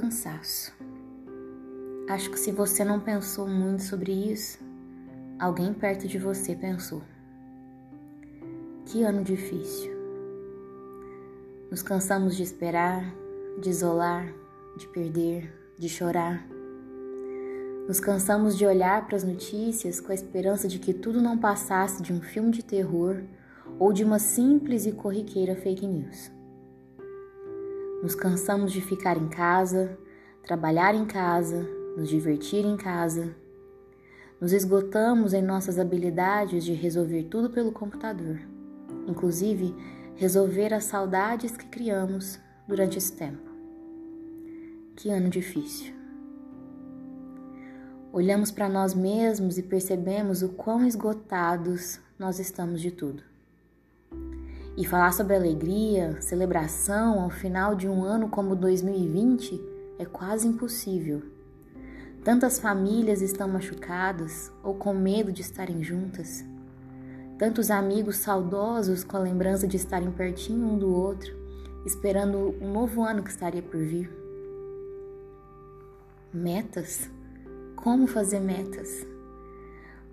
Cansaço. Acho que se você não pensou muito sobre isso, alguém perto de você pensou. Que ano difícil. Nos cansamos de esperar, de isolar, de perder, de chorar. Nos cansamos de olhar para as notícias com a esperança de que tudo não passasse de um filme de terror ou de uma simples e corriqueira fake news. Nos cansamos de ficar em casa, trabalhar em casa, nos divertir em casa. Nos esgotamos em nossas habilidades de resolver tudo pelo computador, inclusive resolver as saudades que criamos durante esse tempo. Que ano difícil. Olhamos para nós mesmos e percebemos o quão esgotados nós estamos de tudo. E falar sobre alegria, celebração ao final de um ano como 2020 é quase impossível. Tantas famílias estão machucadas ou com medo de estarem juntas. Tantos amigos saudosos com a lembrança de estarem pertinho um do outro, esperando um novo ano que estaria por vir. Metas? Como fazer metas?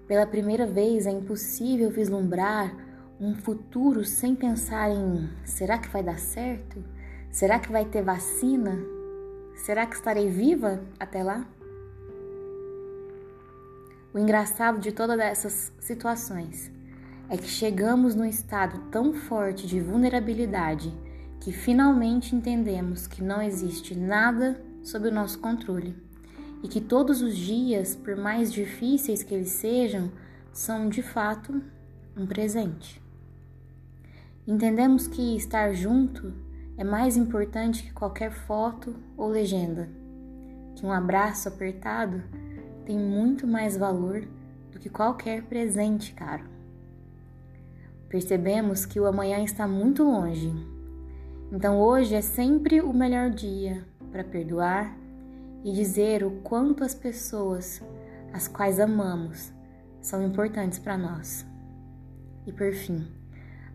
Pela primeira vez é impossível vislumbrar um futuro sem pensar em será que vai dar certo? Será que vai ter vacina? Será que estarei viva até lá? O engraçado de todas essas situações é que chegamos num estado tão forte de vulnerabilidade que finalmente entendemos que não existe nada sob o nosso controle e que todos os dias, por mais difíceis que eles sejam, são de fato um presente. Entendemos que estar junto é mais importante que qualquer foto ou legenda, que um abraço apertado tem muito mais valor do que qualquer presente caro. Percebemos que o amanhã está muito longe, então hoje é sempre o melhor dia para perdoar e dizer o quanto as pessoas, as quais amamos, são importantes para nós. E por fim,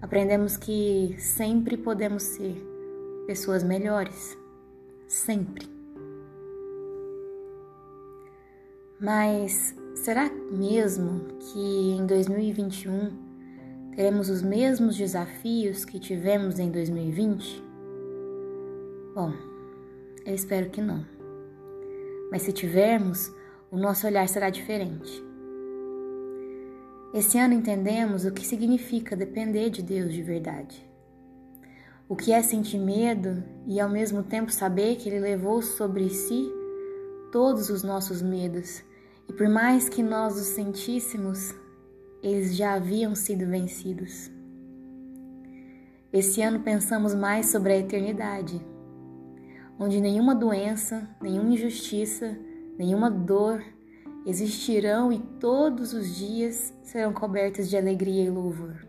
aprendemos que sempre podemos ser pessoas melhores. Sempre. Mas será mesmo que em 2021 teremos os mesmos desafios que tivemos em 2020? Bom, eu espero que não. Mas se tivermos, o nosso olhar será diferente. Esse ano entendemos o que significa depender de Deus de verdade. O que é sentir medo e ao mesmo tempo saber que Ele levou sobre si todos os nossos medos e por mais que nós os sentíssemos, eles já haviam sido vencidos. Esse ano pensamos mais sobre a eternidade, onde nenhuma doença, nenhuma injustiça, nenhuma dor existirão e todos os dias serão cobertos de alegria e louvor.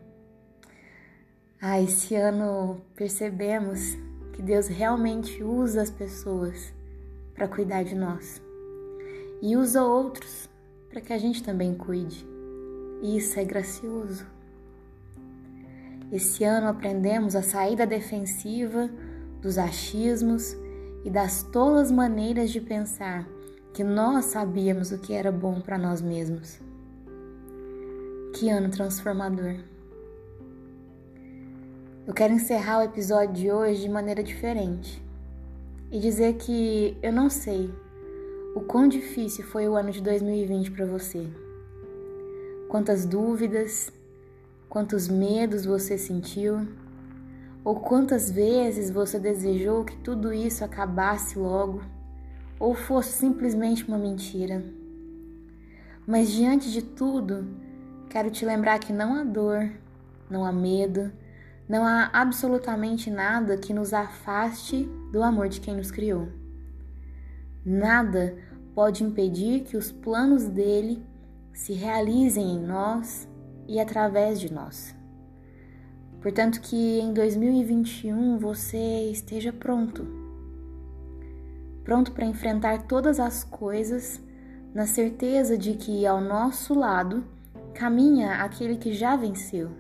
Ah, esse ano percebemos que Deus realmente usa as pessoas para cuidar de nós e usa outros para que a gente também cuide. Isso é gracioso. Esse ano aprendemos a sair da defensiva, dos achismos e das tolas maneiras de pensar que nós sabíamos o que era bom para nós mesmos. Que ano transformador! Eu quero encerrar o episódio de hoje de maneira diferente e dizer que eu não sei o quão difícil foi o ano de 2020 para você. Quantas dúvidas, quantos medos você sentiu, ou quantas vezes você desejou que tudo isso acabasse logo ou fosse simplesmente uma mentira. Mas diante de tudo, quero te lembrar que não há dor, não há medo, não há absolutamente nada que nos afaste do amor de quem nos criou. Nada pode impedir que os planos dele se realizem em nós e através de nós. Portanto, que em 2021 você esteja pronto pronto para enfrentar todas as coisas, na certeza de que ao nosso lado caminha aquele que já venceu.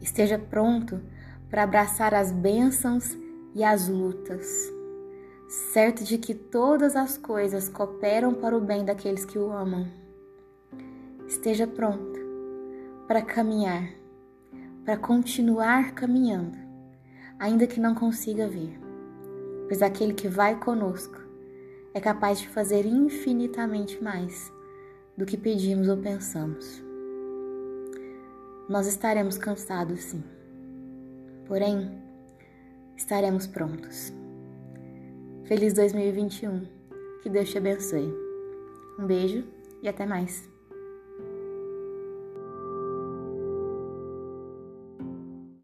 Esteja pronto para abraçar as bênçãos e as lutas, certo de que todas as coisas cooperam para o bem daqueles que o amam. Esteja pronto para caminhar, para continuar caminhando, ainda que não consiga ver, pois aquele que vai conosco é capaz de fazer infinitamente mais do que pedimos ou pensamos. Nós estaremos cansados, sim, porém, estaremos prontos. Feliz 2021. Que Deus te abençoe. Um beijo e até mais.